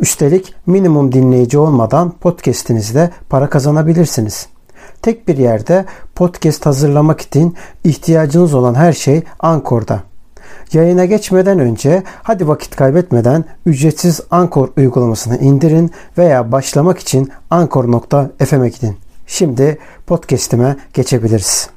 Üstelik minimum dinleyici olmadan podcast'inizde para kazanabilirsiniz. Tek bir yerde podcast hazırlamak için ihtiyacınız olan her şey Ankor'da. Yayına geçmeden önce hadi vakit kaybetmeden ücretsiz Ankor uygulamasını indirin veya başlamak için ankor.fm'e gidin. Şimdi podcast'ime geçebiliriz.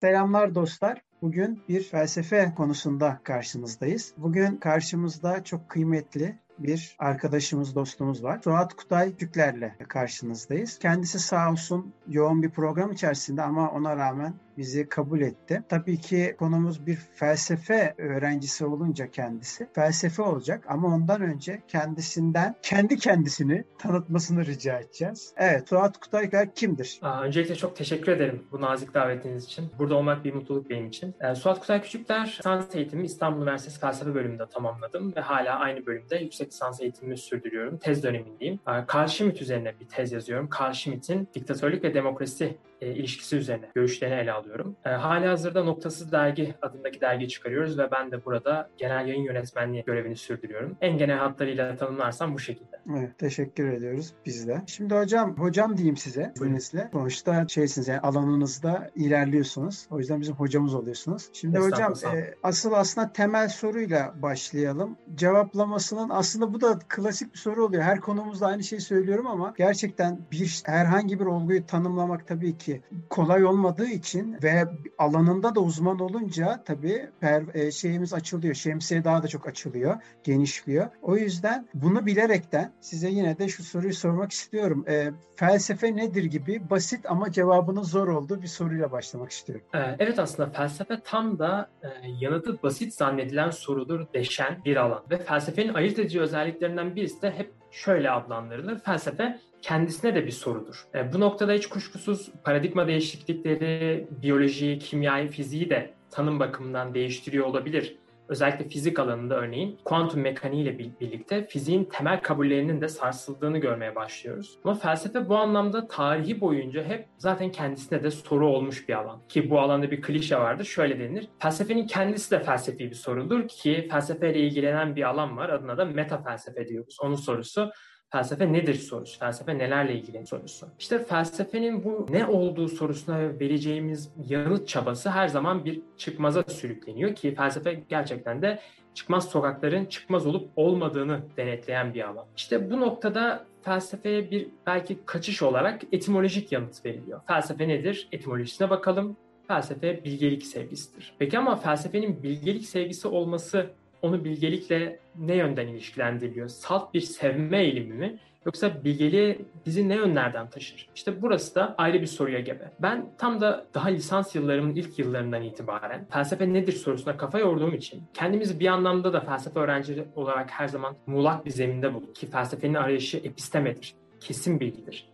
Selamlar dostlar. Bugün bir felsefe konusunda karşınızdayız. Bugün karşımızda çok kıymetli bir arkadaşımız, dostumuz var. Suat Kutay Tükler'le karşınızdayız. Kendisi sağ olsun yoğun bir program içerisinde ama ona rağmen bizi kabul etti. Tabii ki konumuz bir felsefe öğrencisi olunca kendisi felsefe olacak ama ondan önce kendisinden kendi kendisini tanıtmasını rica edeceğiz. Evet, Suat Kutayker kimdir? Aa, öncelikle çok teşekkür ederim bu nazik davetiniz için. Burada olmak bir mutluluk benim için. Ee, Suat Kutay Küçükler lisans eğitimi İstanbul Üniversitesi Felsefe bölümünde tamamladım ve hala aynı bölümde yüksek lisans eğitimimi sürdürüyorum. Tez dönemindeyim. Ee, Carl Schmitt üzerine bir tez yazıyorum. Carl Schmitt'in diktatörlük ve demokrasi e, ilişkisi üzerine görüşlerini ele alıyorum. E, hali hazırda Noktasız Dergi adındaki dergi çıkarıyoruz ve ben de burada genel yayın yönetmenliği görevini sürdürüyorum. En genel hatlarıyla tanımlarsam bu şekilde. Evet, teşekkür ediyoruz biz de. Şimdi hocam, hocam diyeyim size izninizle. Sonuçta şeysiniz yani alanınızda ilerliyorsunuz. O yüzden bizim hocamız oluyorsunuz. Şimdi hocam e, asıl aslında temel soruyla başlayalım. Cevaplamasının aslında bu da klasik bir soru oluyor. Her konumuzda aynı şeyi söylüyorum ama gerçekten bir herhangi bir olguyu tanımlamak tabii ki ki kolay olmadığı için ve alanında da uzman olunca tabii per, e, şeyimiz açılıyor. Şemsiye daha da çok açılıyor, genişliyor. O yüzden bunu bilerekten size yine de şu soruyu sormak istiyorum. E, felsefe nedir gibi basit ama cevabının zor olduğu bir soruyla başlamak istiyorum. E, evet aslında felsefe tam da e, yanıtı basit zannedilen sorudur deşen bir alan. Ve felsefenin ayırt edici özelliklerinden birisi de hep şöyle adlandırılır. Felsefe kendisine de bir sorudur. E, bu noktada hiç kuşkusuz paradigma değişiklikleri biyolojiyi, kimyayı, fiziği de tanım bakımından değiştiriyor olabilir. Özellikle fizik alanında örneğin kuantum mekaniği ile birlikte fiziğin temel kabullerinin de sarsıldığını görmeye başlıyoruz. Ama felsefe bu anlamda tarihi boyunca hep zaten kendisine de soru olmuş bir alan. Ki bu alanda bir klişe vardır. Şöyle denir. Felsefenin kendisi de felsefi bir sorudur ki felsefeyle ilgilenen bir alan var. Adına da meta felsefe diyoruz. Onun sorusu felsefe nedir sorusu, felsefe nelerle ilgili sorusu. İşte felsefenin bu ne olduğu sorusuna vereceğimiz yanıt çabası her zaman bir çıkmaza sürükleniyor ki felsefe gerçekten de çıkmaz sokakların çıkmaz olup olmadığını denetleyen bir alan. İşte bu noktada felsefeye bir belki kaçış olarak etimolojik yanıt veriliyor. Felsefe nedir? Etimolojisine bakalım. Felsefe bilgelik sevgisidir. Peki ama felsefenin bilgelik sevgisi olması onu bilgelikle ne yönden ilişkilendiriliyor? Salt bir sevme eğilimi mi? Yoksa bilgeliğe bizi ne yönlerden taşır? İşte burası da ayrı bir soruya gebe. Ben tam da daha lisans yıllarımın ilk yıllarından itibaren felsefe nedir sorusuna kafa yorduğum için kendimizi bir anlamda da felsefe öğrencileri olarak her zaman muğlak bir zeminde bulduk. Ki felsefenin arayışı epistemedir, kesin bilgidir.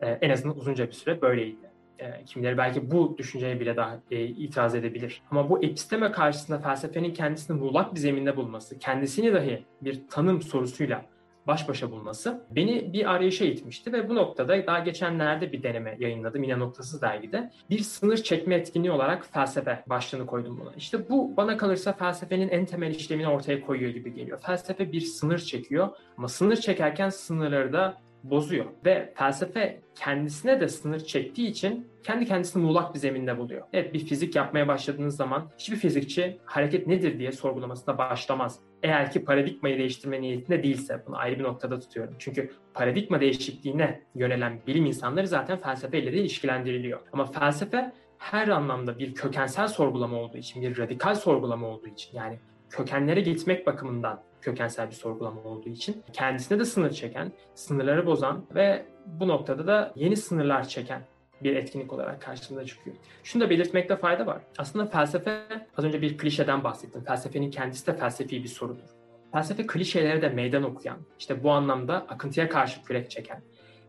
Ee, en azından uzunca bir süre böyleydi e, kimileri belki bu düşünceye bile daha e, itiraz edebilir. Ama bu episteme karşısında felsefenin kendisini muğlak bir zeminde bulması, kendisini dahi bir tanım sorusuyla baş başa bulması beni bir arayışa itmişti ve bu noktada daha geçenlerde bir deneme yayınladım yine Noktasız dergide. Bir sınır çekme etkinliği olarak felsefe başlığını koydum buna. İşte bu bana kalırsa felsefenin en temel işlemini ortaya koyuyor gibi geliyor. Felsefe bir sınır çekiyor ama sınır çekerken sınırları da bozuyor. Ve felsefe kendisine de sınır çektiği için kendi kendisini muğlak bir zeminde buluyor. Evet bir fizik yapmaya başladığınız zaman hiçbir fizikçi hareket nedir diye sorgulamasına başlamaz. Eğer ki paradigmayı değiştirme niyetinde değilse bunu ayrı bir noktada tutuyorum. Çünkü paradigma değişikliğine yönelen bilim insanları zaten felsefeyle de ilişkilendiriliyor. Ama felsefe her anlamda bir kökensel sorgulama olduğu için, bir radikal sorgulama olduğu için yani kökenlere gitmek bakımından kökensel bir sorgulama olduğu için kendisine de sınır çeken, sınırları bozan ve bu noktada da yeni sınırlar çeken bir etkinlik olarak karşımıza çıkıyor. Şunu da belirtmekte fayda var. Aslında felsefe, az önce bir klişeden bahsettim. Felsefenin kendisi de felsefi bir sorudur. Felsefe klişelere de meydan okuyan, işte bu anlamda akıntıya karşı kürek çeken,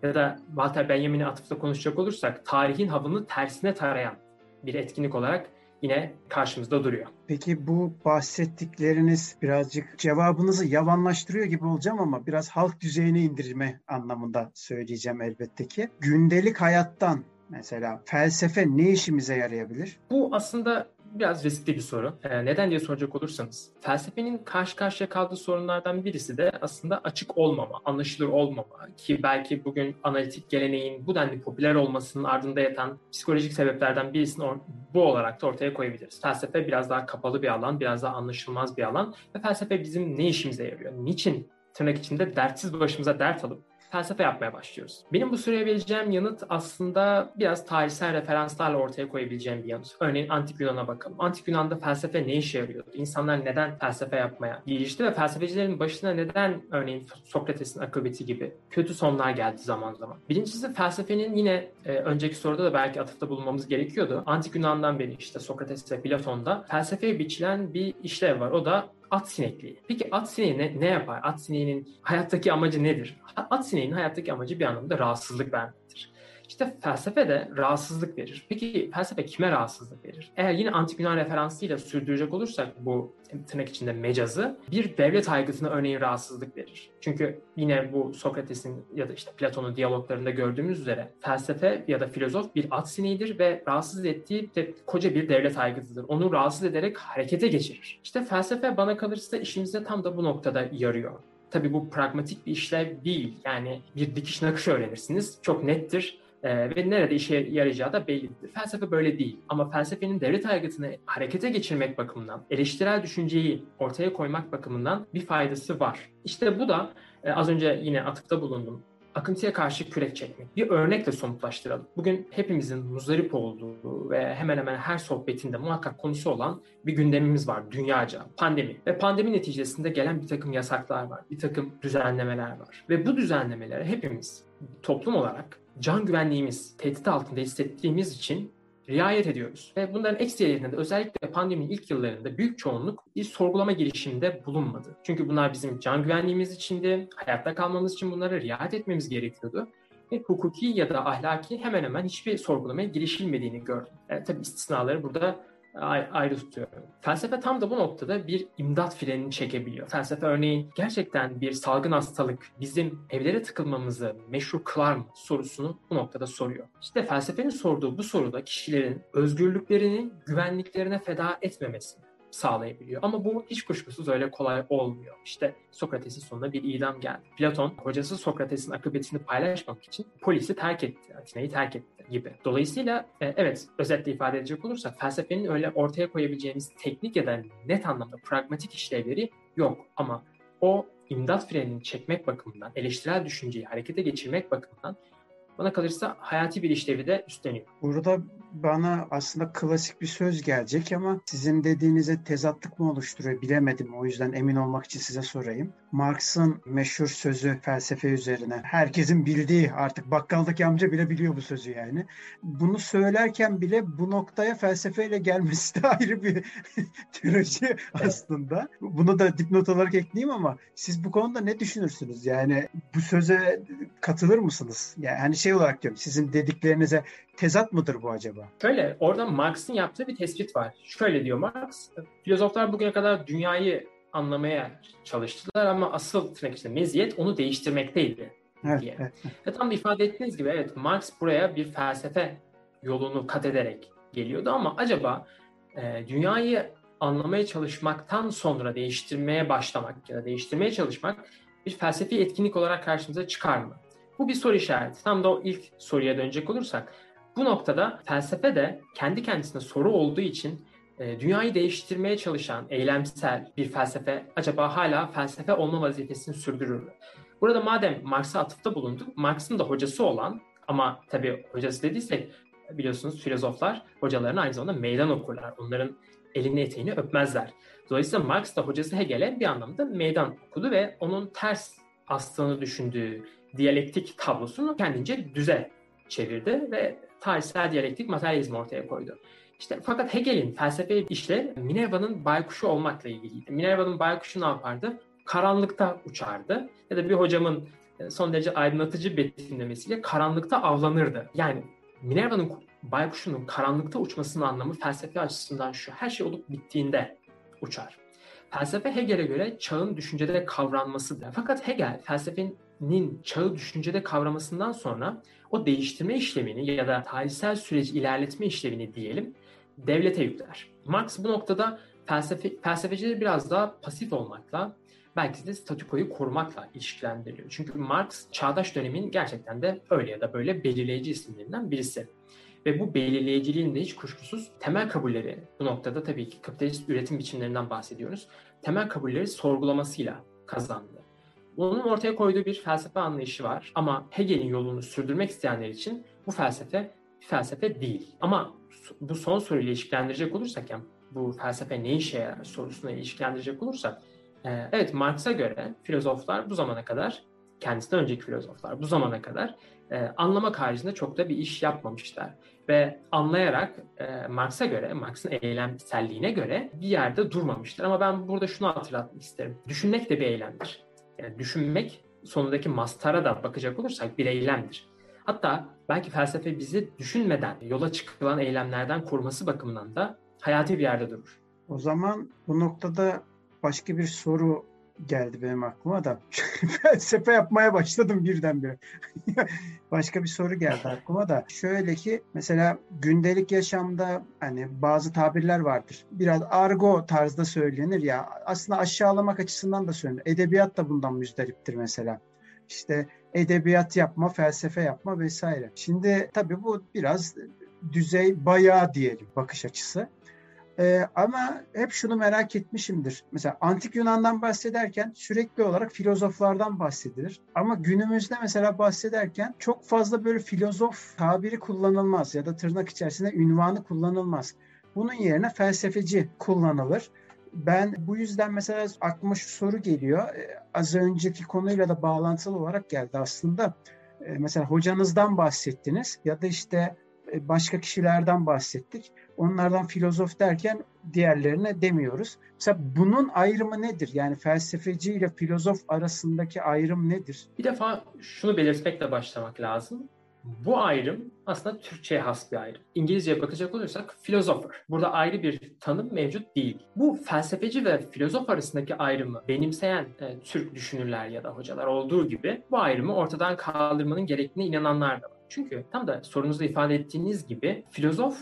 ya da Walter Benjamin'e atıfta konuşacak olursak tarihin havını tersine tarayan bir etkinlik olarak yine karşımızda duruyor. Peki bu bahsettikleriniz birazcık cevabınızı yavanlaştırıyor gibi olacağım ama biraz halk düzeyine indirme anlamında söyleyeceğim elbette ki. Gündelik hayattan mesela felsefe ne işimize yarayabilir? Bu aslında biraz riskli bir soru. Ee, neden diye soracak olursanız. Felsefenin karşı karşıya kaldığı sorunlardan birisi de aslında açık olmama, anlaşılır olmama ki belki bugün analitik geleneğin bu denli popüler olmasının ardında yatan psikolojik sebeplerden birisini bu olarak da ortaya koyabiliriz. Felsefe biraz daha kapalı bir alan, biraz daha anlaşılmaz bir alan ve felsefe bizim ne işimize yarıyor? Niçin tırnak içinde dertsiz başımıza dert alıp felsefe yapmaya başlıyoruz. Benim bu soruya vereceğim yanıt aslında biraz tarihsel referanslarla ortaya koyabileceğim bir yanıt. Örneğin Antik Yunan'a bakalım. Antik Yunan'da felsefe ne işe yarıyordu? İnsanlar neden felsefe yapmaya girişti ve felsefecilerin başına neden örneğin Sokrates'in akıbeti gibi kötü sonlar geldi zaman zaman? Birincisi felsefenin yine e, önceki soruda da belki atıfta bulunmamız gerekiyordu. Antik Yunan'dan beri işte Sokrates ve Platon'da felsefeye biçilen bir işlev var. O da at sinekliği. Peki at sineği ne, ne yapar? At sineğinin hayattaki amacı nedir? At sineğinin hayattaki amacı bir anlamda rahatsızlık vermektir. İşte felsefe de rahatsızlık verir. Peki felsefe kime rahatsızlık verir? Eğer yine antik Yunan referansıyla sürdürecek olursak bu tırnak içinde mecazı bir devlet aygıtına örneğin rahatsızlık verir. Çünkü yine bu Sokrates'in ya da işte Platon'un diyaloglarında gördüğümüz üzere felsefe ya da filozof bir at sineğidir ve rahatsız ettiği de koca bir devlet aygıtıdır. Onu rahatsız ederek harekete geçirir. İşte felsefe bana kalırsa işimize tam da bu noktada yarıyor. Tabii bu pragmatik bir işlev değil. Yani bir dikiş nakış öğrenirsiniz. Çok nettir ee, ve nerede işe yarayacağı da bellidir. Felsefe böyle değil. Ama felsefenin devlet aygıtını harekete geçirmek bakımından, eleştirel düşünceyi ortaya koymak bakımından bir faydası var. İşte bu da e, az önce yine atıkta bulundum akıntıya karşı kürek çekmek. Bir örnekle somutlaştıralım. Bugün hepimizin muzdarip olduğu ve hemen hemen her sohbetinde muhakkak konusu olan bir gündemimiz var dünyaca. Pandemi. Ve pandemi neticesinde gelen bir takım yasaklar var. Bir takım düzenlemeler var. Ve bu düzenlemelere hepimiz toplum olarak can güvenliğimiz tehdit altında hissettiğimiz için riayet ediyoruz. Ve bunların eksilerinde de özellikle pandeminin ilk yıllarında büyük çoğunluk bir sorgulama girişiminde bulunmadı. Çünkü bunlar bizim can güvenliğimiz içindi, hayatta kalmamız için bunlara riayet etmemiz gerekiyordu. Ve hukuki ya da ahlaki hemen hemen hiçbir sorgulamaya girişilmediğini gördüm. Yani tabii istisnaları burada ayrı tutuyorum. Felsefe tam da bu noktada bir imdat frenini çekebiliyor. Felsefe örneğin gerçekten bir salgın hastalık bizim evlere tıkılmamızı meşru kılar mı sorusunu bu noktada soruyor. İşte felsefenin sorduğu bu soruda kişilerin özgürlüklerini güvenliklerine feda etmemesini sağlayabiliyor. Ama bu hiç kuşkusuz öyle kolay olmuyor. İşte Sokrates'in sonunda bir idam geldi. Platon hocası Sokrates'in akıbetini paylaşmak için polisi terk etti, Atina'yı terk etti gibi. Dolayısıyla e, evet özetle ifade edecek olursak felsefenin öyle ortaya koyabileceğimiz teknik ya da net anlamda pragmatik işlevleri yok. Ama o imdat frenini çekmek bakımından, eleştirel düşünceyi harekete geçirmek bakımından bana kalırsa hayati bir işlevi de üstleniyor. Burada bana aslında klasik bir söz gelecek ama sizin dediğinize tezatlık mı oluşturuyor bilemedim. O yüzden emin olmak için size sorayım. Marx'ın meşhur sözü felsefe üzerine. Herkesin bildiği artık bakkaldaki amca bile biliyor bu sözü yani. Bunu söylerken bile bu noktaya felsefeyle gelmesi de ayrı bir teoloji aslında. Bunu da dipnot olarak ekleyeyim ama siz bu konuda ne düşünürsünüz? Yani bu söze katılır mısınız? Yani hani şey olarak diyorum sizin dediklerinize tezat mıdır bu acaba? Şöyle orada Marx'ın yaptığı bir tespit var. Şöyle diyor Marx, filozoflar bugüne kadar dünyayı anlamaya çalıştılar ama asıl tırnak içinde meziyet onu değiştirmekteydi evet, diye. Evet, evet. Ve tam da ifade ettiğiniz gibi evet Marx buraya bir felsefe yolunu kat ederek geliyordu ama acaba e, dünyayı anlamaya çalışmaktan sonra değiştirmeye başlamak ya da değiştirmeye çalışmak bir felsefi etkinlik olarak karşımıza çıkar mı? Bu bir soru işareti. Tam da o ilk soruya dönecek olursak bu noktada felsefe de kendi kendisine soru olduğu için e, dünyayı değiştirmeye çalışan eylemsel bir felsefe acaba hala felsefe olma vazifesini sürdürür mü? Burada madem Marx'a atıfta bulunduk, Marx'ın da hocası olan ama tabii hocası dediysek biliyorsunuz filozoflar hocalarına aynı zamanda meydan okurlar. Onların elini eteğini öpmezler. Dolayısıyla Marx da hocası Hegel'e bir anlamda meydan okudu ve onun ters astığını düşündüğü diyalektik tablosunu kendince düze çevirdi ve tarihsel diyalektik materyalizm ortaya koydu. İşte fakat Hegel'in felsefe işle Minerva'nın baykuşu olmakla ilgiliydi. Minerva'nın baykuşu ne yapardı? Karanlıkta uçardı. Ya da bir hocamın e, son derece aydınlatıcı betimlemesiyle karanlıkta avlanırdı. Yani Minerva'nın baykuşunun karanlıkta uçmasının anlamı felsefe açısından şu. Her şey olup bittiğinde uçar. Felsefe Hegel'e göre çağın düşüncede kavranmasıdır. Fakat Hegel felsefenin çağı düşüncede kavramasından sonra o değiştirme işlemini ya da tarihsel süreci ilerletme işlemini diyelim devlete yükler. Marx bu noktada felsefe, felsefecileri biraz daha pasif olmakla belki de statükoyu korumakla ilişkilendiriyor. Çünkü Marx çağdaş dönemin gerçekten de öyle ya da böyle belirleyici isimlerinden birisi. Ve bu belirleyiciliğin de hiç kuşkusuz temel kabulleri, bu noktada tabii ki kapitalist üretim biçimlerinden bahsediyoruz, temel kabulleri sorgulamasıyla kazandı. Onun ortaya koyduğu bir felsefe anlayışı var ama Hegel'in yolunu sürdürmek isteyenler için bu felsefe bir felsefe değil. Ama bu son soruyla ilişkilendirecek olursak yani bu felsefe ne işe yarar sorusuna ilişkilendirecek olursak e, evet Marx'a göre filozoflar bu zamana kadar kendisinden önceki filozoflar bu zamana kadar e, anlamak haricinde çok da bir iş yapmamışlar. Ve anlayarak e, Marx'a göre, Marx'ın eylemselliğine göre bir yerde durmamışlar. Ama ben burada şunu hatırlatmak isterim. Düşünmek de bir eylemdir. Yani düşünmek sonundaki mastara da bakacak olursak bir eylemdir. Hatta belki felsefe bizi düşünmeden yola çıkılan eylemlerden koruması bakımından da hayati bir yerde durur. O zaman bu noktada başka bir soru geldi benim aklıma da. Felsefe yapmaya başladım birdenbire. Başka bir soru geldi aklıma da. Şöyle ki mesela gündelik yaşamda hani bazı tabirler vardır. Biraz argo tarzda söylenir ya. Aslında aşağılamak açısından da söylenir. Edebiyat da bundan müzdariptir mesela. İşte edebiyat yapma, felsefe yapma vesaire. Şimdi tabii bu biraz düzey bayağı diyelim bakış açısı. Ee, ama hep şunu merak etmişimdir. Mesela antik Yunan'dan bahsederken sürekli olarak filozoflardan bahsedilir. Ama günümüzde mesela bahsederken çok fazla böyle filozof tabiri kullanılmaz ya da tırnak içerisinde ünvanı kullanılmaz. Bunun yerine felsefeci kullanılır. Ben bu yüzden mesela aklıma şu soru geliyor. Ee, az önceki konuyla da bağlantılı olarak geldi aslında. Ee, mesela hocanızdan bahsettiniz ya da işte e, başka kişilerden bahsettik. Onlardan filozof derken diğerlerine demiyoruz. Mesela bunun ayrımı nedir? Yani felsefeci ile filozof arasındaki ayrım nedir? Bir defa şunu belirtmekle başlamak lazım. Bu ayrım aslında Türkçe'ye has bir ayrım. İngilizceye bakacak olursak philosopher. Burada ayrı bir tanım mevcut değil. Bu felsefeci ve filozof arasındaki ayrımı benimseyen e, Türk düşünürler ya da hocalar olduğu gibi bu ayrımı ortadan kaldırmanın gerektiğine inananlar da var. Çünkü tam da sorunuzda ifade ettiğiniz gibi filozof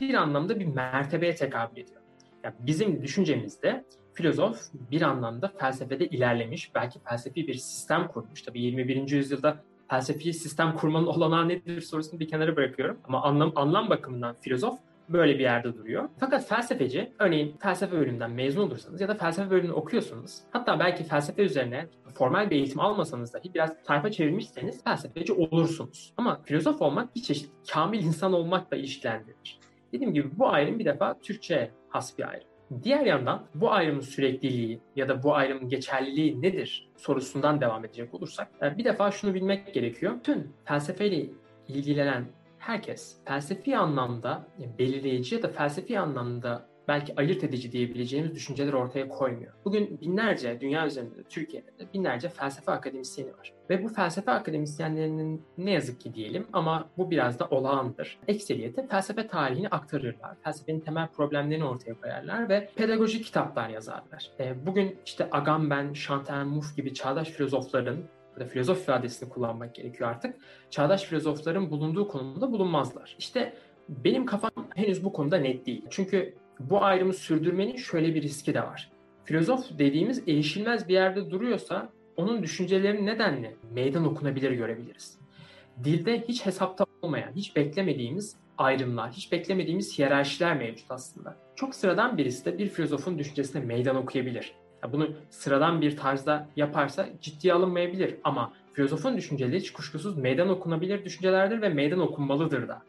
bir anlamda bir mertebeye tekabül ediyor. Yani bizim düşüncemizde filozof bir anlamda felsefede ilerlemiş, belki felsefi bir sistem kurmuş. Tabii 21. yüzyılda felsefi sistem kurmanın olanağı nedir sorusunu bir kenara bırakıyorum. Ama anlam, anlam bakımından filozof böyle bir yerde duruyor. Fakat felsefeci, örneğin felsefe bölümünden mezun olursanız ya da felsefe bölümünü okuyorsunuz. Hatta belki felsefe üzerine formal bir eğitim almasanız dahi biraz sayfa çevirmişseniz felsefeci olursunuz. Ama filozof olmak bir çeşit kamil insan olmakla ilişkilendirilir. Dediğim gibi bu ayrım bir defa Türkçe has bir ayrım. Diğer yandan bu ayrımın sürekliliği ya da bu ayrımın geçerliliği nedir sorusundan devam edecek olursak e, bir defa şunu bilmek gerekiyor. Tüm felsefeyle ilgilenen herkes felsefi anlamda belirleyici ya da felsefi anlamda belki ayırt edici diyebileceğimiz düşünceler ortaya koymuyor. Bugün binlerce, dünya üzerinde, Türkiye'de de binlerce felsefe akademisyeni var. Ve bu felsefe akademisyenlerinin ne yazık ki diyelim ama bu biraz da olağandır. Ekseriyete felsefe tarihini aktarırlar. Felsefenin temel problemlerini ortaya koyarlar ve pedagojik kitaplar yazarlar. E, bugün işte Agamben, Chantal Mouffe gibi çağdaş filozofların ya da filozof ifadesini kullanmak gerekiyor artık. Çağdaş filozofların bulunduğu konumda bulunmazlar. İşte benim kafam henüz bu konuda net değil. Çünkü bu ayrımı sürdürmenin şöyle bir riski de var. Filozof dediğimiz erişilmez bir yerde duruyorsa onun düşünceleri nedenle meydan okunabilir görebiliriz. Dilde hiç hesapta olmayan, hiç beklemediğimiz ayrımlar, hiç beklemediğimiz hiyerarşiler mevcut aslında. Çok sıradan birisi de bir filozofun düşüncesine meydan okuyabilir. Bunu sıradan bir tarzda yaparsa ciddiye alınmayabilir ama filozofun düşünceleri hiç kuşkusuz meydan okunabilir düşüncelerdir ve meydan okunmalıdır da.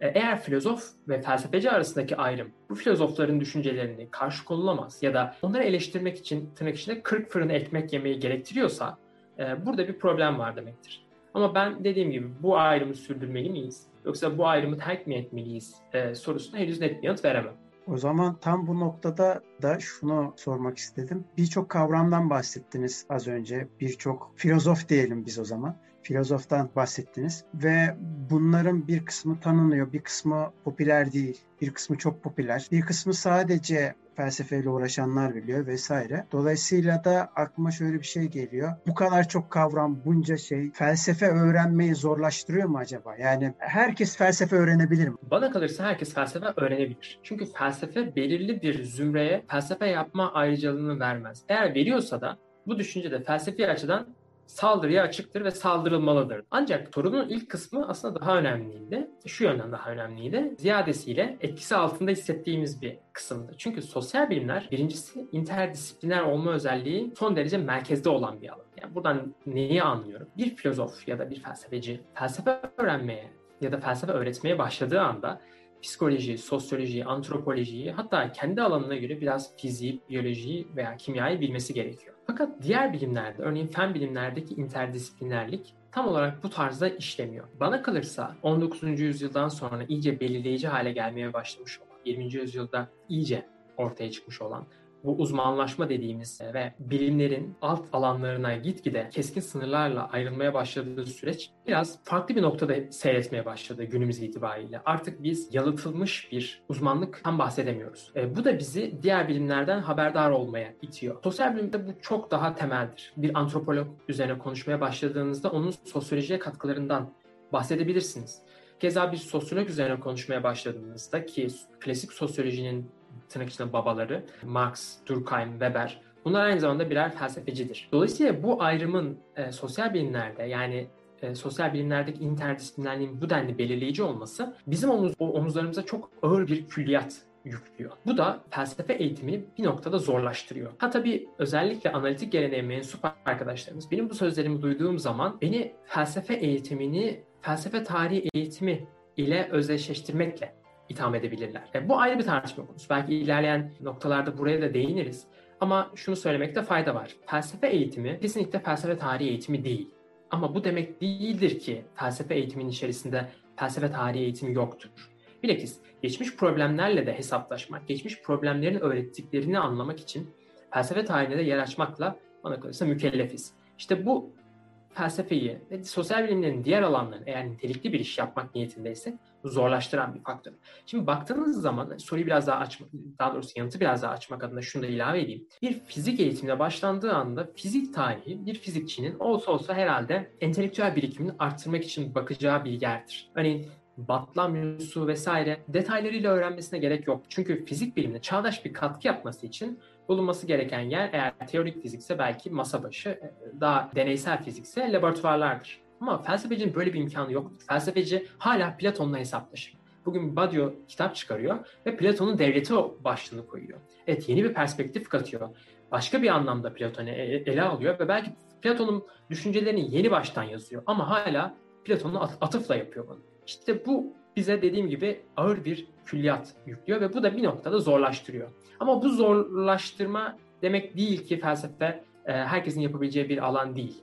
E, eğer filozof ve felsefeci arasındaki ayrım bu filozofların düşüncelerini karşı konulamaz ya da onları eleştirmek için tırnak içinde 40 fırın ekmek yemeyi gerektiriyorsa e, burada bir problem var demektir. Ama ben dediğim gibi bu ayrımı sürdürmeli miyiz? Yoksa bu ayrımı terk mi etmeliyiz e, sorusuna henüz net bir yanıt veremem. O zaman tam bu noktada da şunu sormak istedim. Birçok kavramdan bahsettiniz az önce. Birçok filozof diyelim biz o zaman. Filozoftan bahsettiniz ve bunların bir kısmı tanınıyor, bir kısmı popüler değil, bir kısmı çok popüler, bir kısmı sadece felsefeyle uğraşanlar biliyor vesaire. Dolayısıyla da aklıma şöyle bir şey geliyor. Bu kadar çok kavram, bunca şey felsefe öğrenmeyi zorlaştırıyor mu acaba? Yani herkes felsefe öğrenebilir mi? Bana kalırsa herkes felsefe öğrenebilir. Çünkü felsefe belirli bir zümreye felsefe yapma ayrıcalığını vermez. Eğer veriyorsa da bu düşünce de felsefi açıdan saldırıya açıktır ve saldırılmalıdır. Ancak sorunun ilk kısmı aslında daha önemliydi. Şu yönden daha önemliydi. Ziyadesiyle etkisi altında hissettiğimiz bir kısımdı. Çünkü sosyal bilimler birincisi interdisipliner olma özelliği son derece merkezde olan bir alan. Yani buradan neyi anlıyorum? Bir filozof ya da bir felsefeci felsefe öğrenmeye ya da felsefe öğretmeye başladığı anda psikoloji, sosyoloji, antropolojiyi hatta kendi alanına göre biraz fiziği, biyolojiyi veya kimyayı bilmesi gerekiyor. Fakat diğer bilimlerde, örneğin fen bilimlerdeki interdisiplinerlik tam olarak bu tarzda işlemiyor. Bana kalırsa 19. yüzyıldan sonra iyice belirleyici hale gelmeye başlamış olan, 20. yüzyılda iyice ortaya çıkmış olan bu uzmanlaşma dediğimiz e, ve bilimlerin alt alanlarına gitgide keskin sınırlarla ayrılmaya başladığı süreç biraz farklı bir noktada seyretmeye başladı günümüz itibariyle. Artık biz yalıtılmış bir uzmanlıktan bahsedemiyoruz. E, bu da bizi diğer bilimlerden haberdar olmaya itiyor. Sosyal bilimde bu çok daha temeldir. Bir antropolog üzerine konuşmaya başladığınızda onun sosyolojiye katkılarından bahsedebilirsiniz. Keza bir sosyolog üzerine konuşmaya başladığınızda ki klasik sosyolojinin tırnak içinde babaları Marx, Durkheim, Weber bunlar aynı zamanda birer felsefecidir. Dolayısıyla bu ayrımın e, sosyal bilimlerde yani e, sosyal bilimlerdeki interdisiplinerliğin bu denli belirleyici olması bizim omuz, omuzlarımıza çok ağır bir külliyat yüklüyor. Bu da felsefe eğitimini bir noktada zorlaştırıyor. Ha tabii özellikle analitik geleneğe mensup arkadaşlarımız benim bu sözlerimi duyduğum zaman beni felsefe eğitimini felsefe tarihi eğitimi ile özdeşleştirmekle itham edebilirler. E, bu ayrı bir tartışma konusu. Belki ilerleyen noktalarda buraya da değiniriz. Ama şunu söylemekte fayda var. Felsefe eğitimi kesinlikle felsefe tarihi eğitimi değil. Ama bu demek değildir ki felsefe eğitiminin içerisinde felsefe tarihi eğitimi yoktur. Bilakis geçmiş problemlerle de hesaplaşmak, geçmiş problemlerin öğrettiklerini anlamak için felsefe tarihine de yer açmakla bana kalırsa mükellefiz. İşte bu felsefeyi ve sosyal bilimlerin diğer alanlarını eğer nitelikli bir iş yapmak niyetindeyse zorlaştıran bir faktör. Şimdi baktığınız zaman soruyu biraz daha açmak, daha doğrusu yanıtı biraz daha açmak adına şunu da ilave edeyim. Bir fizik eğitimine başlandığı anda fizik tarihi bir fizikçinin olsa olsa herhalde entelektüel birikimini arttırmak için bakacağı bir yerdir. Örneğin Batlamyus'u vesaire detaylarıyla öğrenmesine gerek yok. Çünkü fizik bilimine çağdaş bir katkı yapması için bulunması gereken yer eğer teorik fizikse belki masa başı, e, daha deneysel fizikse laboratuvarlardır. Ama felsefecinin böyle bir imkanı yoktur. Felsefeci hala Platon'la hesaplaşır. Bugün Badiou kitap çıkarıyor ve Platon'un devleti başlığını koyuyor. Evet yeni bir perspektif katıyor. Başka bir anlamda Platon'u e, ele alıyor ve belki Platon'un düşüncelerini yeni baştan yazıyor. Ama hala Platon'u atıfla yapıyor bunu. İşte bu bize dediğim gibi ağır bir külliyat yüklüyor ve bu da bir noktada zorlaştırıyor. Ama bu zorlaştırma demek değil ki felsefe e, herkesin yapabileceği bir alan değil.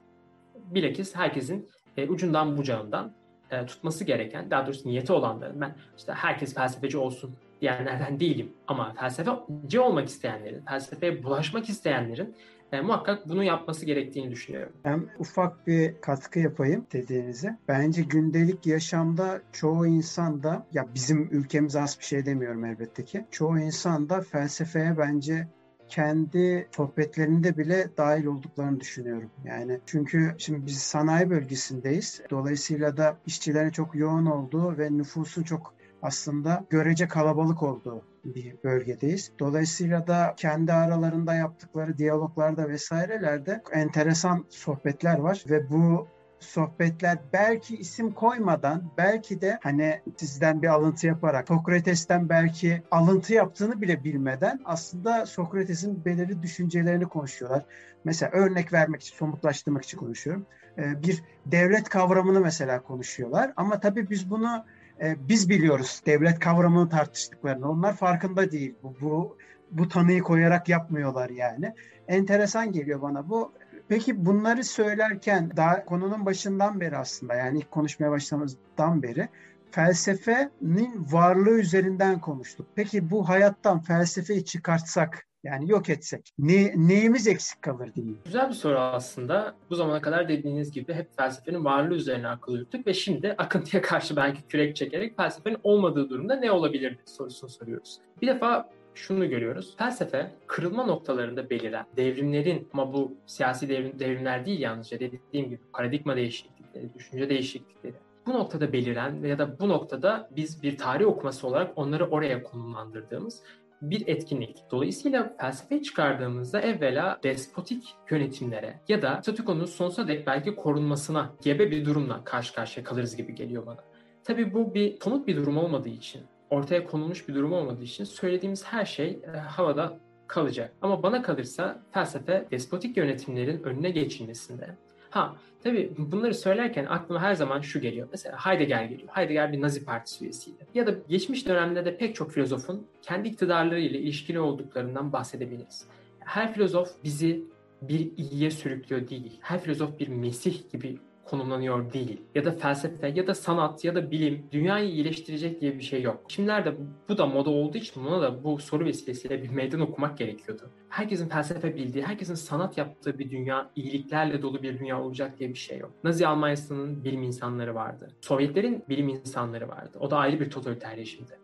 Bilakis herkesin e, ucundan bucağından e, tutması gereken, daha doğrusu niyeti olanların, ben işte herkes felsefeci olsun diyenlerden değilim. Ama felsefeci olmak isteyenlerin, felsefeye bulaşmak isteyenlerin e, muhakkak bunu yapması gerektiğini düşünüyorum. Ben ufak bir katkı yapayım dediğinize. Bence gündelik yaşamda çoğu insan da ya bizim ülkemize az bir şey demiyorum elbette ki. Çoğu insan da felsefeye bence kendi sohbetlerinde bile dahil olduklarını düşünüyorum. Yani çünkü şimdi biz sanayi bölgesindeyiz. Dolayısıyla da işçilerin çok yoğun olduğu ve nüfusun çok aslında görece kalabalık olduğu bir bölgedeyiz. Dolayısıyla da kendi aralarında yaptıkları diyaloglarda vesairelerde enteresan sohbetler var ve bu sohbetler belki isim koymadan belki de hani sizden bir alıntı yaparak Sokrates'ten belki alıntı yaptığını bile bilmeden aslında Sokrates'in belirli düşüncelerini konuşuyorlar. Mesela örnek vermek için, somutlaştırmak için konuşuyorum. Ee, bir devlet kavramını mesela konuşuyorlar ama tabii biz bunu e, biz biliyoruz devlet kavramını tartıştıklarını. Onlar farkında değil. Bu, bu bu tanıyı koyarak yapmıyorlar yani. Enteresan geliyor bana bu. Peki bunları söylerken daha konunun başından beri aslında yani ilk konuşmaya başlamamızdan beri felsefenin varlığı üzerinden konuştuk. Peki bu hayattan felsefeyi çıkartsak yani yok etsek ne, neyimiz eksik kalır diyeyim. Güzel bir soru aslında. Bu zamana kadar dediğiniz gibi hep felsefenin varlığı üzerine akıl yürüttük ve şimdi akıntıya karşı belki kürek çekerek felsefenin olmadığı durumda ne olabilir sorusunu soruyoruz. Bir defa şunu görüyoruz. Felsefe kırılma noktalarında beliren devrimlerin ama bu siyasi devrim, devrimler değil yalnızca dediğim gibi paradigma değişiklikleri, düşünce değişiklikleri. Bu noktada beliren ya da bu noktada biz bir tarih okuması olarak onları oraya konumlandırdığımız bir etkinlik. Dolayısıyla felsefe çıkardığımızda evvela despotik yönetimlere ya da statükonun sonsuza dek belki korunmasına gebe bir durumla karşı karşıya kalırız gibi geliyor bana. Tabii bu bir somut bir durum olmadığı için, ortaya konulmuş bir durum olmadığı için söylediğimiz her şey e, havada kalacak. Ama bana kalırsa felsefe despotik yönetimlerin önüne geçilmesinde Ha tabii bunları söylerken aklıma her zaman şu geliyor. Mesela Heidegger geliyor. Heidegger bir Nazi Partisi üyesiydi. Ya da geçmiş dönemde de pek çok filozofun kendi iktidarlarıyla ilişkili olduklarından bahsedebiliriz. Her filozof bizi bir iyiye sürüklüyor değil. Her filozof bir mesih gibi konumlanıyor değil. Ya da felsefe ya da sanat ya da bilim dünyayı iyileştirecek diye bir şey yok. Şimdilerde bu da moda olduğu için buna da bu soru vesilesiyle bir meydan okumak gerekiyordu. Herkesin felsefe bildiği, herkesin sanat yaptığı bir dünya, iyiliklerle dolu bir dünya olacak diye bir şey yok. Nazi Almanya'sının bilim insanları vardı. Sovyetlerin bilim insanları vardı. O da ayrı bir totaliter rejimdi.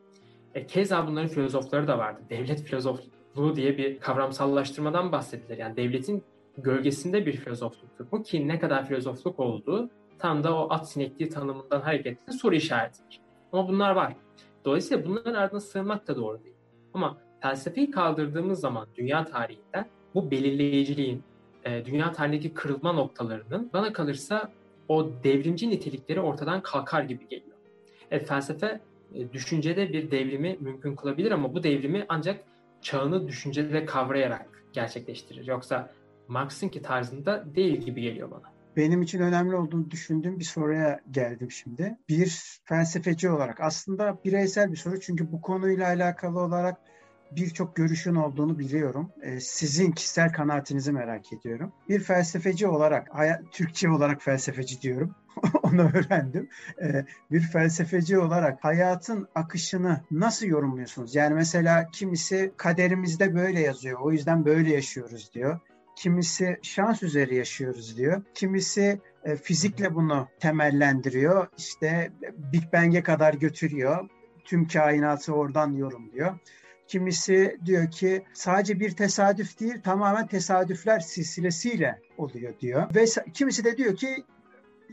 E, keza bunların filozofları da vardı. Devlet filozofluğu diye bir kavramsallaştırmadan bahsettiler. Yani devletin gölgesinde bir filozofluktur bu ki ne kadar filozofluk olduğu tam da o at sinekliği tanımından hareketle soru işaretidir. Ama bunlar var. Dolayısıyla bunların ardına sığınmak da doğru değil. Ama felsefeyi kaldırdığımız zaman dünya tarihinden bu belirleyiciliğin, e, dünya tarihindeki kırılma noktalarının bana kalırsa o devrimci nitelikleri ortadan kalkar gibi geliyor. Evet, felsefe e, düşüncede bir devrimi mümkün kılabilir ama bu devrimi ancak çağını düşüncede kavrayarak gerçekleştirir. Yoksa Marx'ınki tarzında değil gibi geliyor bana. Benim için önemli olduğunu düşündüğüm bir soruya geldim şimdi. Bir felsefeci olarak aslında bireysel bir soru çünkü bu konuyla alakalı olarak birçok görüşün olduğunu biliyorum. Ee, sizin kişisel kanaatinizi merak ediyorum. Bir felsefeci olarak, Türkçe olarak felsefeci diyorum. Onu öğrendim. Ee, bir felsefeci olarak hayatın akışını nasıl yorumluyorsunuz? Yani mesela kimisi kaderimizde böyle yazıyor. O yüzden böyle yaşıyoruz diyor. Kimisi şans üzeri yaşıyoruz diyor. Kimisi e, fizikle bunu temellendiriyor. İşte Big Bang'e kadar götürüyor. Tüm kainatı oradan yorumluyor. Kimisi diyor ki sadece bir tesadüf değil tamamen tesadüfler silsilesiyle oluyor diyor. Ve kimisi de diyor ki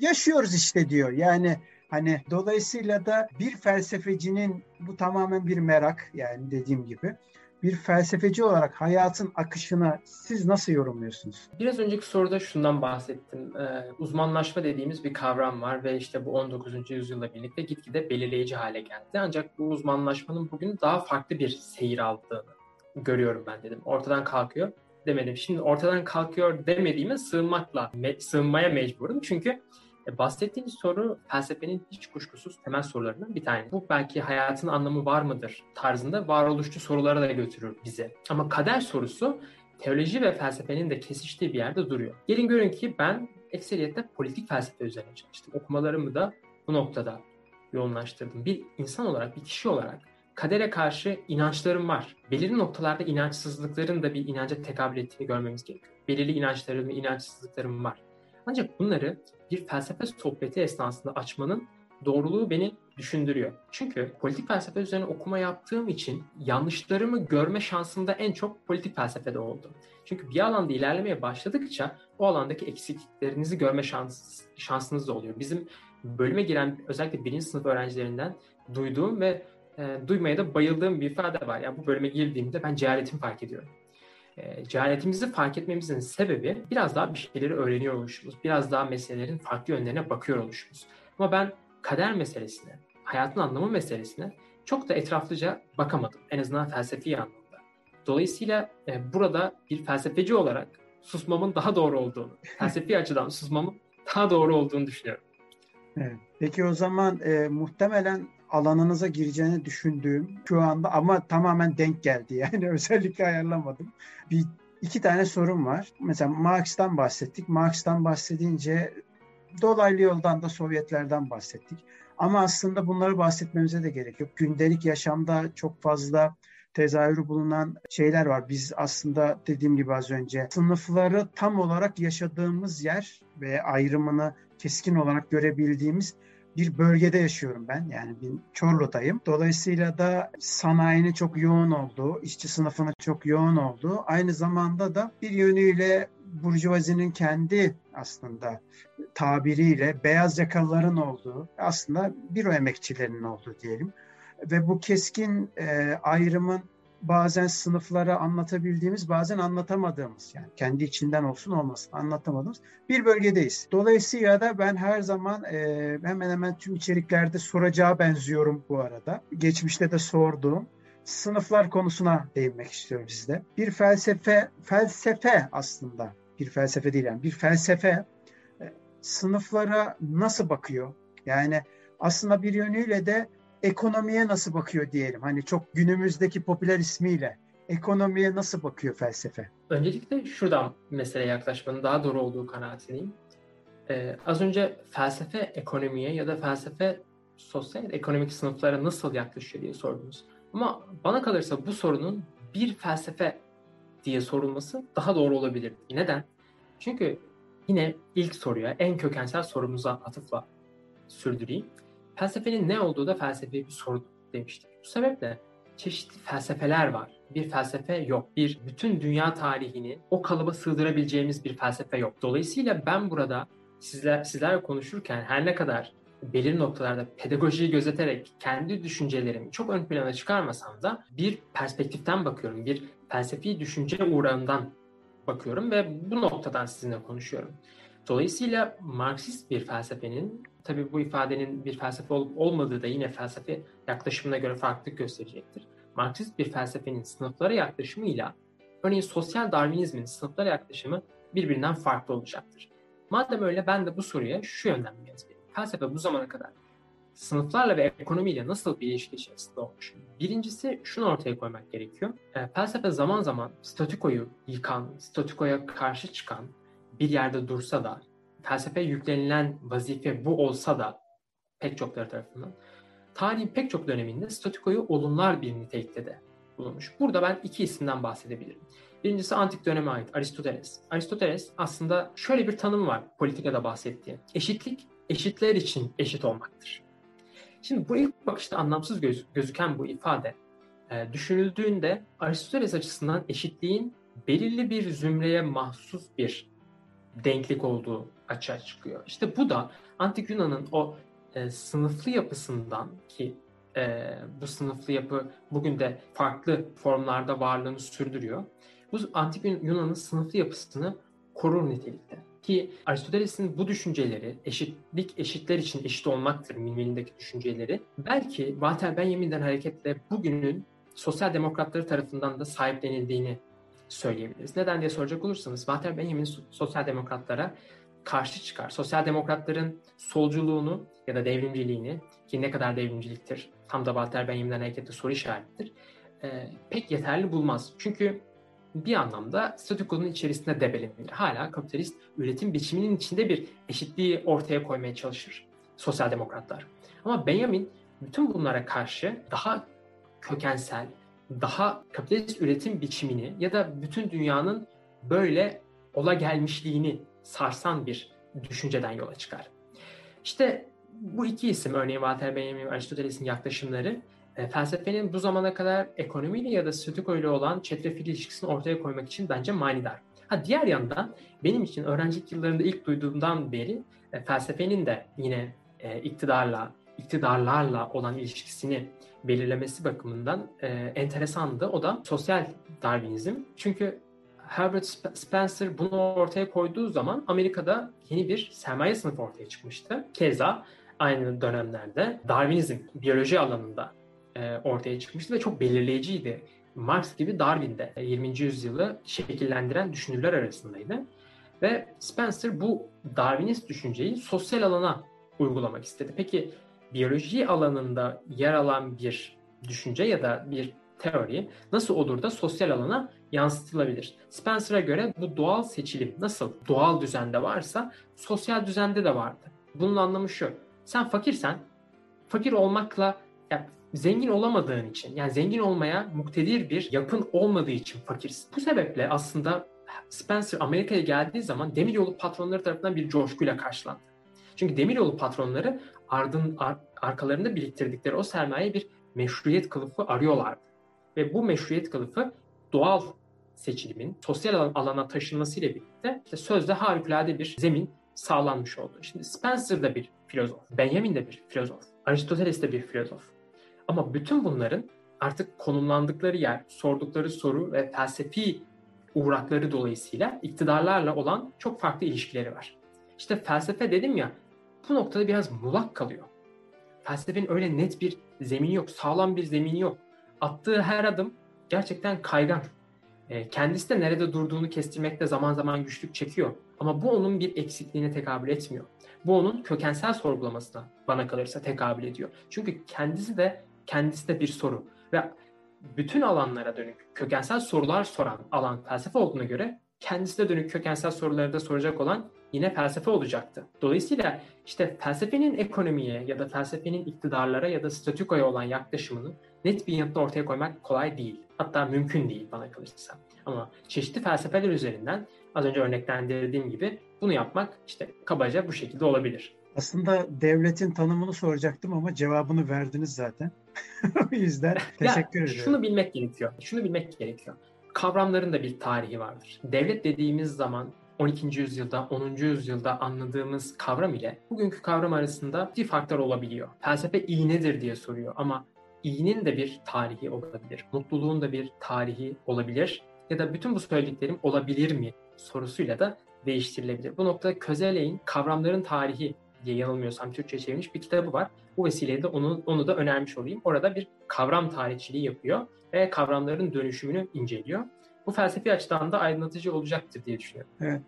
yaşıyoruz işte diyor. Yani hani dolayısıyla da bir felsefecinin bu tamamen bir merak yani dediğim gibi bir felsefeci olarak hayatın akışını siz nasıl yorumluyorsunuz? Biraz önceki soruda şundan bahsettim. Ee, uzmanlaşma dediğimiz bir kavram var ve işte bu 19. yüzyılla birlikte gitgide belirleyici hale geldi. Ancak bu uzmanlaşmanın bugün daha farklı bir seyir aldığını görüyorum ben dedim. Ortadan kalkıyor demedim. Şimdi ortadan kalkıyor demediğime sığınmakla, me- sığınmaya mecburum. Çünkü e, bahsettiğiniz soru felsefenin hiç kuşkusuz temel sorularından bir tanesi. Bu belki hayatın anlamı var mıdır tarzında varoluşçu sorulara da götürür bize. Ama kader sorusu teoloji ve felsefenin de kesiştiği bir yerde duruyor. Gelin görün ki ben ekseriyette politik felsefe üzerine çalıştım. Okumalarımı da bu noktada yoğunlaştırdım. Bir insan olarak, bir kişi olarak kadere karşı inançlarım var. Belirli noktalarda inançsızlıkların da bir inanca tekabül ettiğini görmemiz gerekiyor. Belirli inançlarım inançsızlıklarım var. Ancak bunları bir felsefe sohbeti esnasında açmanın doğruluğu beni düşündürüyor. Çünkü politik felsefe üzerine okuma yaptığım için yanlışlarımı görme şansım da en çok politik felsefede oldu. Çünkü bir alanda ilerlemeye başladıkça o alandaki eksikliklerinizi görme şans, şansınız da oluyor. Bizim bölüme giren özellikle birinci sınıf öğrencilerinden duyduğum ve e, duymaya da bayıldığım bir ifade var. Yani bu bölüme girdiğimde ben cehaletimi fark ediyorum e, cehaletimizi fark etmemizin sebebi biraz daha bir şeyleri öğreniyor oluşumuz. Biraz daha meselelerin farklı yönlerine bakıyor oluşumuz. Ama ben kader meselesine, hayatın anlamı meselesine çok da etraflıca bakamadım. En azından felsefi anlamda. Dolayısıyla e, burada bir felsefeci olarak susmamın daha doğru olduğunu, felsefi açıdan susmamın daha doğru olduğunu düşünüyorum. Evet. Peki o zaman e, muhtemelen alanınıza gireceğini düşündüğüm şu anda ama tamamen denk geldi yani özellikle ayarlamadım. Bir iki tane sorum var. Mesela Marx'tan bahsettik. Marx'tan bahsedince dolaylı yoldan da Sovyetlerden bahsettik. Ama aslında bunları bahsetmemize de gerek yok. Gündelik yaşamda çok fazla tezahürü bulunan şeyler var. Biz aslında dediğim gibi az önce sınıfları tam olarak yaşadığımız yer ve ayrımını keskin olarak görebildiğimiz bir bölgede yaşıyorum ben. Yani bir Çorlu'dayım. Dolayısıyla da sanayinin çok yoğun olduğu, işçi sınıfının çok yoğun olduğu, aynı zamanda da bir yönüyle Burjuvazi'nin kendi aslında tabiriyle beyaz yakalıların olduğu, aslında büro emekçilerinin olduğu diyelim. Ve bu keskin e, ayrımın bazen sınıflara anlatabildiğimiz bazen anlatamadığımız yani kendi içinden olsun olmasın anlatamadığımız bir bölgedeyiz. Dolayısıyla da ben her zaman e, hemen hemen tüm içeriklerde soracağı benziyorum bu arada. Geçmişte de sorduğum sınıflar konusuna değinmek istiyorum sizde. Bir felsefe, felsefe aslında bir felsefe değil yani bir felsefe e, sınıflara nasıl bakıyor? Yani aslında bir yönüyle de ekonomiye nasıl bakıyor diyelim. Hani çok günümüzdeki popüler ismiyle ekonomiye nasıl bakıyor felsefe? Öncelikle şuradan meseleye yaklaşmanın daha doğru olduğu kanaatindeyim. Ee, az önce felsefe ekonomiye ya da felsefe sosyal ekonomik sınıflara nasıl yaklaşıyor diye sordunuz. Ama bana kalırsa bu sorunun bir felsefe diye sorulması daha doğru olabilir. Neden? Çünkü yine ilk soruya, en kökensel sorumuza atıfla sürdüreyim. Felsefenin ne olduğu da felsefi bir soru demiştik. Bu sebeple çeşitli felsefeler var. Bir felsefe yok. Bir bütün dünya tarihini o kalıba sığdırabileceğimiz bir felsefe yok. Dolayısıyla ben burada sizler sizlerle konuşurken her ne kadar belirli noktalarda pedagojiyi gözeterek kendi düşüncelerimi çok ön plana çıkarmasam da bir perspektiften bakıyorum. Bir felsefi düşünce uğrağından bakıyorum ve bu noktadan sizinle konuşuyorum. Dolayısıyla Marksist bir felsefenin, tabii bu ifadenin bir felsefe olup olmadığı da yine felsefe yaklaşımına göre farklılık gösterecektir. Marksist bir felsefenin sınıflara yaklaşımıyla, örneğin sosyal Darwinizmin sınıflara yaklaşımı birbirinden farklı olacaktır. Madem öyle ben de bu soruya şu yönden bir yanıt vereyim. Felsefe bu zamana kadar sınıflarla ve ekonomiyle nasıl bir ilişki içerisinde olmuş? Birincisi şunu ortaya koymak gerekiyor. E, felsefe zaman zaman statükoyu yıkan, statükoya karşı çıkan, bir yerde dursa da felsefe yüklenilen vazife bu olsa da pek çokları tarafından tarihin pek çok döneminde statikoyu olumlar bir nitelikte de bulunmuş. Burada ben iki isimden bahsedebilirim. Birincisi antik döneme ait Aristoteles. Aristoteles aslında şöyle bir tanım var politikada bahsettiği. Eşitlik, eşitler için eşit olmaktır. Şimdi bu ilk bakışta anlamsız göz, gözüken bu ifade e, düşünüldüğünde Aristoteles açısından eşitliğin belirli bir zümreye mahsus bir denklik olduğu açığa çıkıyor. İşte bu da antik Yunan'ın o e, sınıflı yapısından ki e, bu sınıflı yapı bugün de farklı formlarda varlığını sürdürüyor. Bu antik Yunan'ın sınıflı yapısını korur nitelikte. Ki Aristoteles'in bu düşünceleri, eşitlik eşitler için eşit olmaktır minvalindeki düşünceleri, belki Walter Benjamin'den hareketle bugünün sosyal demokratları tarafından da sahiplenildiğini söyleyebiliriz. Neden diye soracak olursanız Walter Benjamin sosyal demokratlara karşı çıkar. Sosyal demokratların solculuğunu ya da devrimciliğini ki ne kadar devrimciliktir tam da Walter Benjamin'den hareketle soru işaretidir. E, pek yeterli bulmaz. Çünkü bir anlamda statükonun içerisinde debelenir. Hala kapitalist üretim biçiminin içinde bir eşitliği ortaya koymaya çalışır sosyal demokratlar. Ama Benjamin bütün bunlara karşı daha kökensel, daha kapitalist üretim biçimini ya da bütün dünyanın böyle ola gelmişliğini sarsan bir düşünceden yola çıkar. İşte bu iki isim örneğin Walter Benjamin ve Aristoteles'in yaklaşımları e, felsefenin bu zamana kadar ekonomiyle ya da statüko ile olan çetrefil ilişkisini ortaya koymak için bence manidar. Ha diğer yandan benim için öğrencilik yıllarında ilk duyduğumdan beri e, felsefenin de yine e, iktidarla, iktidarlarla olan ilişkisini belirlemesi bakımından e, enteresandı. O da sosyal Darwinizm. Çünkü Herbert Spencer bunu ortaya koyduğu zaman Amerika'da yeni bir sermaye sınıfı ortaya çıkmıştı. Keza aynı dönemlerde Darwinizm biyoloji alanında e, ortaya çıkmıştı ve çok belirleyiciydi. Marx gibi Darwin de 20. yüzyılı şekillendiren düşünürler arasındaydı. Ve Spencer bu Darwinist düşünceyi sosyal alana uygulamak istedi. Peki biyoloji alanında yer alan bir düşünce ya da bir teori nasıl olur da sosyal alana yansıtılabilir? Spencer'a göre bu doğal seçilim nasıl doğal düzende varsa sosyal düzende de vardı. Bunun anlamı şu. Sen fakirsen fakir olmakla yani zengin olamadığın için yani zengin olmaya muktedir bir yapın olmadığı için fakirsin. Bu sebeple aslında Spencer Amerika'ya geldiği zaman demiryolu patronları tarafından bir coşkuyla karşılandı. Çünkü demiryolu patronları ardın ar, arkalarında biriktirdikleri o sermaye bir meşruiyet kılıfı arıyorlardı. Ve bu meşruiyet kılıfı doğal seçilimin sosyal alana taşınmasıyla birlikte işte sözde harikulade bir zemin sağlanmış oldu. Şimdi Spencer da bir filozof, Benjamin de bir filozof, Aristoteles de bir filozof. Ama bütün bunların artık konumlandıkları yer, sordukları soru ve felsefi uğrakları dolayısıyla iktidarlarla olan çok farklı ilişkileri var. İşte felsefe dedim ya bu noktada biraz muğlak kalıyor. Felsefenin öyle net bir zemini yok, sağlam bir zemini yok. Attığı her adım gerçekten kaygan. E, kendisi de nerede durduğunu kestirmekte zaman zaman güçlük çekiyor. Ama bu onun bir eksikliğine tekabül etmiyor. Bu onun kökensel sorgulamasına bana kalırsa tekabül ediyor. Çünkü kendisi de kendisi de bir soru. Ve bütün alanlara dönük kökensel sorular soran alan felsefe olduğuna göre kendisine dönük kökensel soruları da soracak olan yine felsefe olacaktı. Dolayısıyla işte felsefenin ekonomiye ya da felsefenin iktidarlara ya da statükoya olan yaklaşımını net bir yanıtla ortaya koymak kolay değil. Hatta mümkün değil bana kalırsa. Ama çeşitli felsefeler üzerinden az önce örneklendirdiğim gibi bunu yapmak işte kabaca bu şekilde olabilir. Aslında devletin tanımını soracaktım ama cevabını verdiniz zaten. o yüzden teşekkür ya, ediyorum. Şunu bilmek gerekiyor. Şunu bilmek gerekiyor. Kavramların da bir tarihi vardır. Devlet dediğimiz zaman 12. yüzyılda, 10. yüzyılda anladığımız kavram ile bugünkü kavram arasında bir farklar olabiliyor. Felsefe iyi nedir diye soruyor ama iyinin de bir tarihi olabilir. Mutluluğun da bir tarihi olabilir. Ya da bütün bu söylediklerim olabilir mi sorusuyla da değiştirilebilir. Bu noktada Közeley'in kavramların tarihi diye yanılmıyorsam Türkçe çevrilmiş bir kitabı var. Bu vesileyle de onu, onu da önermiş olayım. Orada bir kavram tarihçiliği yapıyor ve kavramların dönüşümünü inceliyor. Bu felsefi açıdan da aydınlatıcı olacaktır diye düşünüyorum. Evet.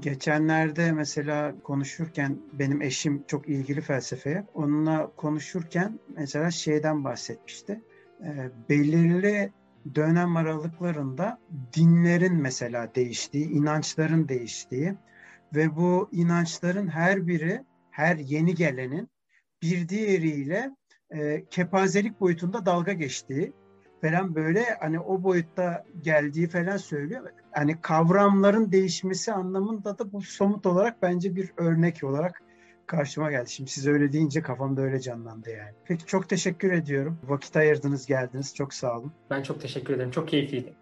Geçenlerde mesela konuşurken benim eşim çok ilgili felsefeye. Onunla konuşurken mesela şeyden bahsetmişti. E, belirli dönem aralıklarında dinlerin mesela değiştiği, inançların değiştiği ve bu inançların her biri her yeni gelenin bir diğeriyle e, kepazelik boyutunda dalga geçtiği falan böyle hani o boyutta geldiği falan söylüyor. Hani kavramların değişmesi anlamında da bu somut olarak bence bir örnek olarak karşıma geldi. Şimdi siz öyle deyince kafamda öyle canlandı yani. Peki çok teşekkür ediyorum. Vakit ayırdınız geldiniz. Çok sağ olun. Ben çok teşekkür ederim. Çok keyifliydi.